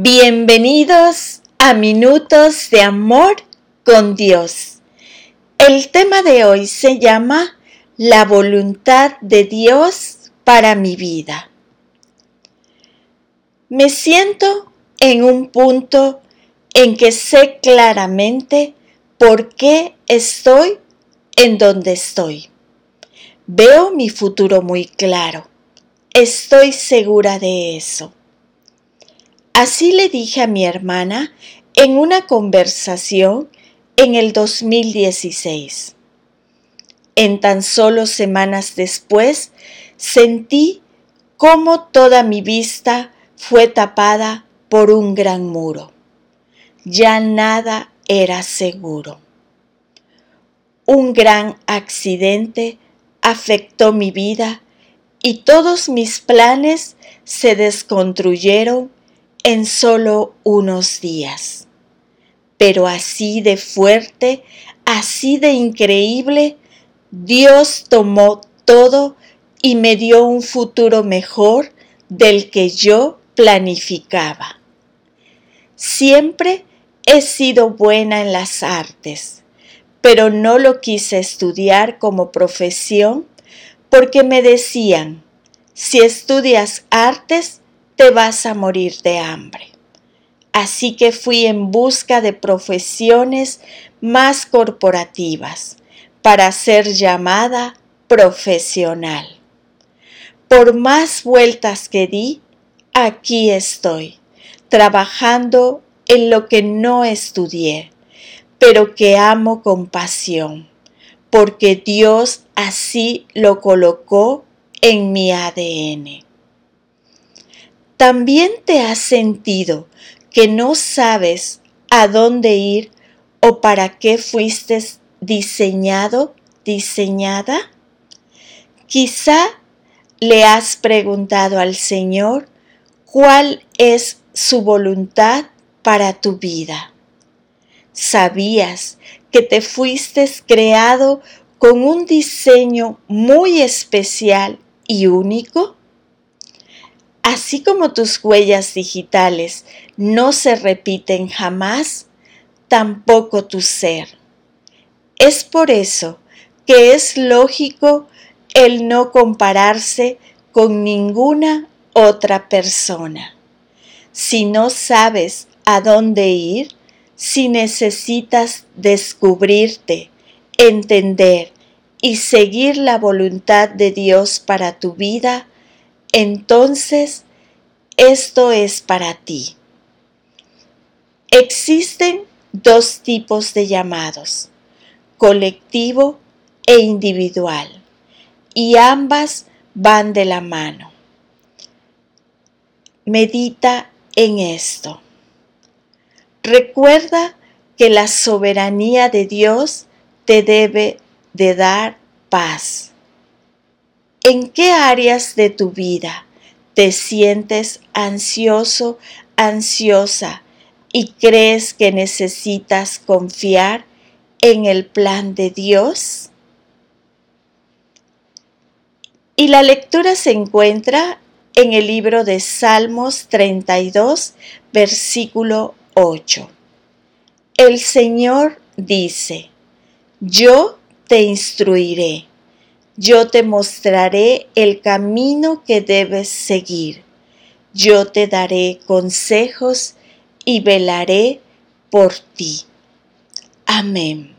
Bienvenidos a Minutos de Amor con Dios. El tema de hoy se llama La voluntad de Dios para mi vida. Me siento en un punto en que sé claramente por qué estoy en donde estoy. Veo mi futuro muy claro. Estoy segura de eso. Así le dije a mi hermana en una conversación en el 2016. En tan solo semanas después sentí cómo toda mi vista fue tapada por un gran muro. Ya nada era seguro. Un gran accidente afectó mi vida y todos mis planes se desconstruyeron en solo unos días. Pero así de fuerte, así de increíble, Dios tomó todo y me dio un futuro mejor del que yo planificaba. Siempre he sido buena en las artes, pero no lo quise estudiar como profesión porque me decían, si estudias artes, te vas a morir de hambre. Así que fui en busca de profesiones más corporativas para ser llamada profesional. Por más vueltas que di, aquí estoy, trabajando en lo que no estudié, pero que amo con pasión, porque Dios así lo colocó en mi ADN. ¿También te has sentido que no sabes a dónde ir o para qué fuiste diseñado, diseñada? Quizá le has preguntado al Señor cuál es su voluntad para tu vida. ¿Sabías que te fuiste creado con un diseño muy especial y único? Así como tus huellas digitales no se repiten jamás, tampoco tu ser. Es por eso que es lógico el no compararse con ninguna otra persona. Si no sabes a dónde ir, si necesitas descubrirte, entender y seguir la voluntad de Dios para tu vida, entonces esto es para ti. Existen dos tipos de llamados, colectivo e individual, y ambas van de la mano. Medita en esto. Recuerda que la soberanía de Dios te debe de dar paz. ¿En qué áreas de tu vida te sientes ansioso, ansiosa y crees que necesitas confiar en el plan de Dios? Y la lectura se encuentra en el libro de Salmos 32, versículo 8. El Señor dice, yo te instruiré yo te mostraré el camino que debes seguir. Yo te daré consejos y velaré por ti. Amén.